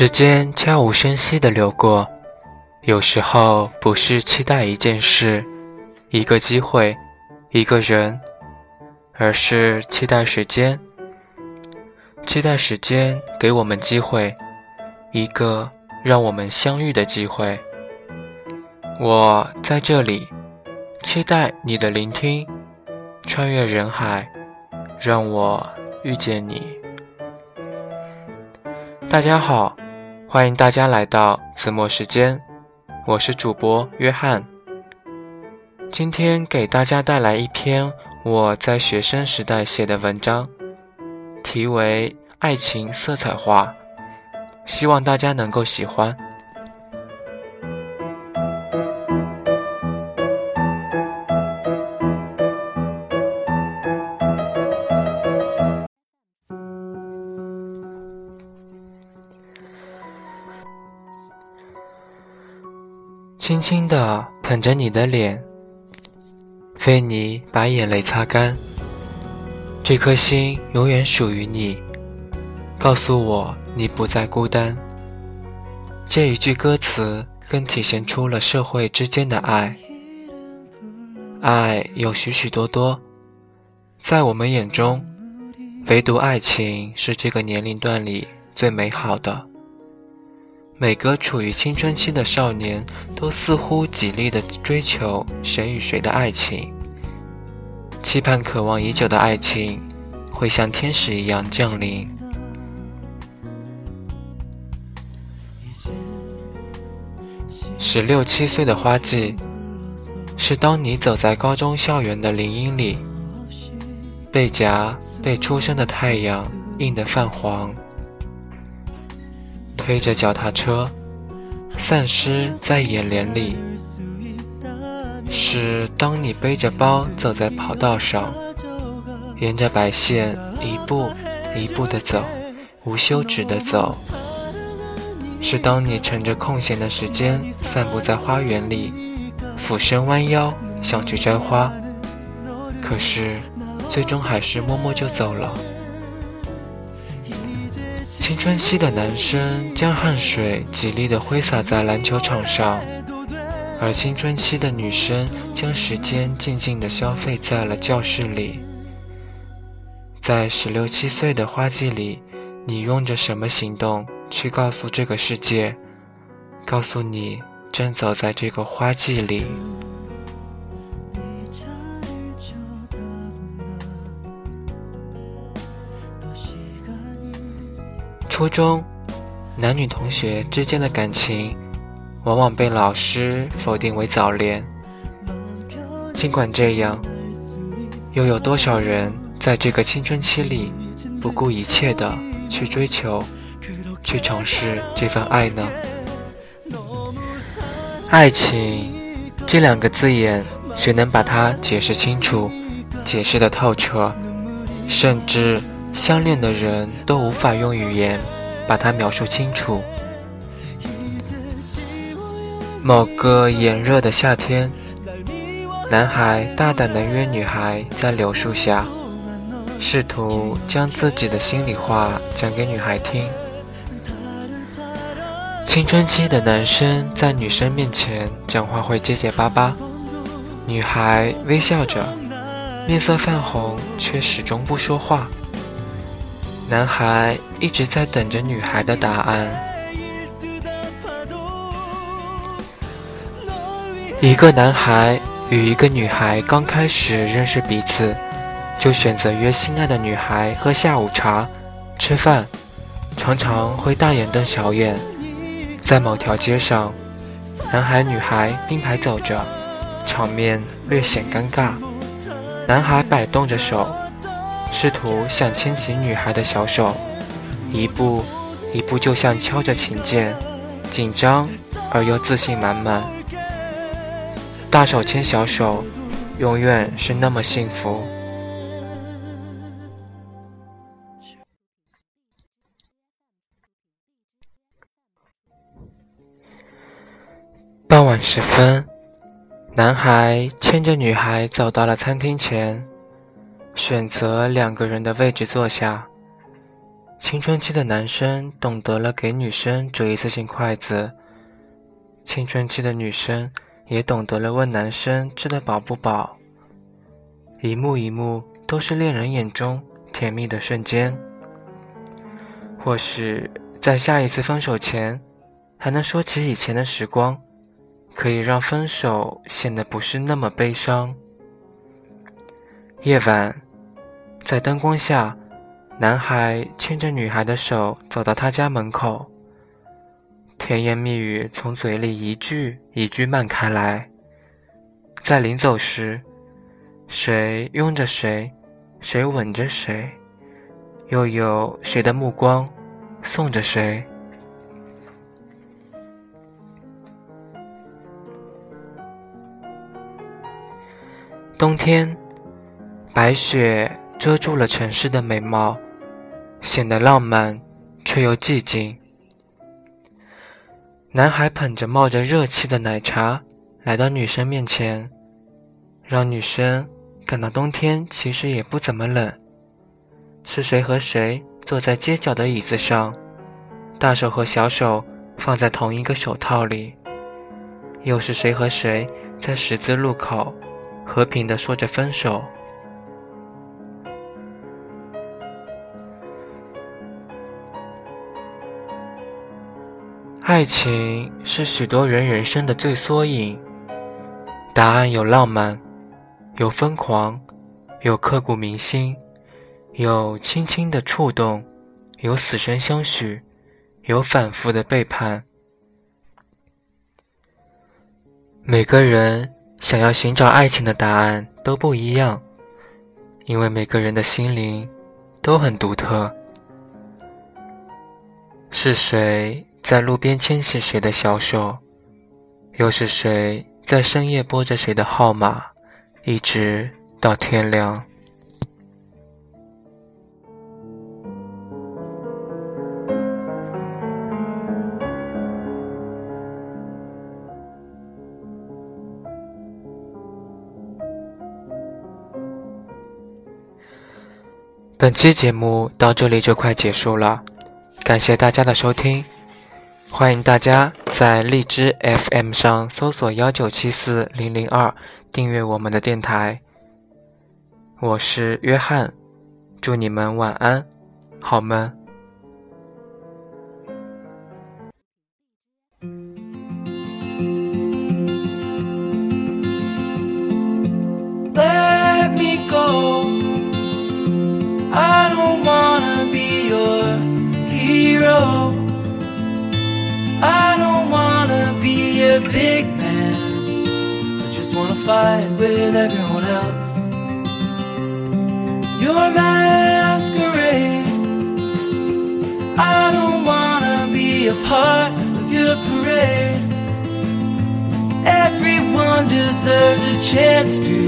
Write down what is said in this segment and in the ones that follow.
时间悄无声息地流过，有时候不是期待一件事、一个机会、一个人，而是期待时间，期待时间给我们机会，一个让我们相遇的机会。我在这里，期待你的聆听，穿越人海，让我遇见你。大家好，欢迎大家来到子墨时间，我是主播约翰。今天给大家带来一篇我在学生时代写的文章，题为《爱情色彩画》，希望大家能够喜欢。轻轻地捧着你的脸，为你把眼泪擦干。这颗心永远属于你，告诉我你不再孤单。这一句歌词更体现出了社会之间的爱。爱有许许多多，在我们眼中，唯独爱情是这个年龄段里最美好的。每个处于青春期的少年，都似乎极力的追求谁与谁的爱情，期盼渴望已久的爱情会像天使一样降临。十六七岁的花季，是当你走在高中校园的林荫里，背夹被初升的太阳映得泛黄。推着脚踏车，散失在眼帘里。是当你背着包走在跑道上，沿着白线一步一步的走，无休止的走。是当你趁着空闲的时间散步在花园里，俯身弯腰想去摘花，可是最终还是默默就走了。青春期的男生将汗水极力地挥洒在篮球场上，而青春期的女生将时间静静地消费在了教室里。在十六七岁的花季里，你用着什么行动去告诉这个世界，告诉你正走在这个花季里？初中，男女同学之间的感情，往往被老师否定为早恋。尽管这样，又有多少人在这个青春期里，不顾一切的去追求，去尝试这份爱呢？爱情这两个字眼，谁能把它解释清楚，解释的透彻，甚至？相恋的人都无法用语言把它描述清楚。某个炎热的夏天，男孩大胆地约女孩在柳树下，试图将自己的心里话讲给女孩听。青春期的男生在女生面前讲话会结结巴巴，女孩微笑着，面色泛红，却始终不说话。男孩一直在等着女孩的答案。一个男孩与一个女孩刚开始认识彼此，就选择约心爱的女孩喝下午茶、吃饭，常常会大眼瞪小眼。在某条街上，男孩女孩并排走着，场面略显尴尬。男孩摆动着手。试图想牵起女孩的小手，一步一步，就像敲着琴键，紧张而又自信满满。大手牵小手，永远是那么幸福。傍晚时分，男孩牵着女孩走到了餐厅前。选择两个人的位置坐下，青春期的男生懂得了给女生折一次性筷子，青春期的女生也懂得了问男生吃得饱不饱。一幕一幕都是恋人眼中甜蜜的瞬间。或许在下一次分手前，还能说起以前的时光，可以让分手显得不是那么悲伤。夜晚，在灯光下。男孩牵着女孩的手走到他家门口，甜言蜜语从嘴里一句一句漫开来。在临走时，谁拥着谁，谁吻着谁，又有谁的目光送着谁？冬天，白雪遮住了城市的美貌。显得浪漫，却又寂静。男孩捧着冒着热气的奶茶来到女生面前，让女生感到冬天其实也不怎么冷。是谁和谁坐在街角的椅子上，大手和小手放在同一个手套里？又是谁和谁在十字路口和平地说着分手？爱情是许多人人生的最缩影。答案有浪漫，有疯狂，有刻骨铭心，有轻轻的触动，有死生相许，有反复的背叛。每个人想要寻找爱情的答案都不一样，因为每个人的心灵都很独特。是谁？在路边牵起谁的小手，又是谁在深夜拨着谁的号码，一直到天亮。本期节目到这里就快结束了，感谢大家的收听。欢迎大家在荔枝 FM 上搜索幺九七四零零二，订阅我们的电台。我是约翰，祝你们晚安，好梦。Big man. I just wanna fight with everyone else. Your masquerade. I don't wanna be a part of your parade. Everyone deserves a chance to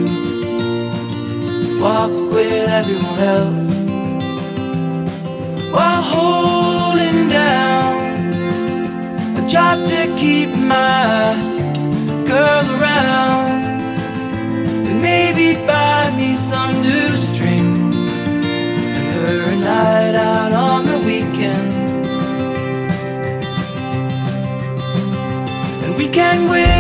walk with everyone else while holding keep my girl around. And maybe buy me some new strings and her a night out on the weekend. And we can whisper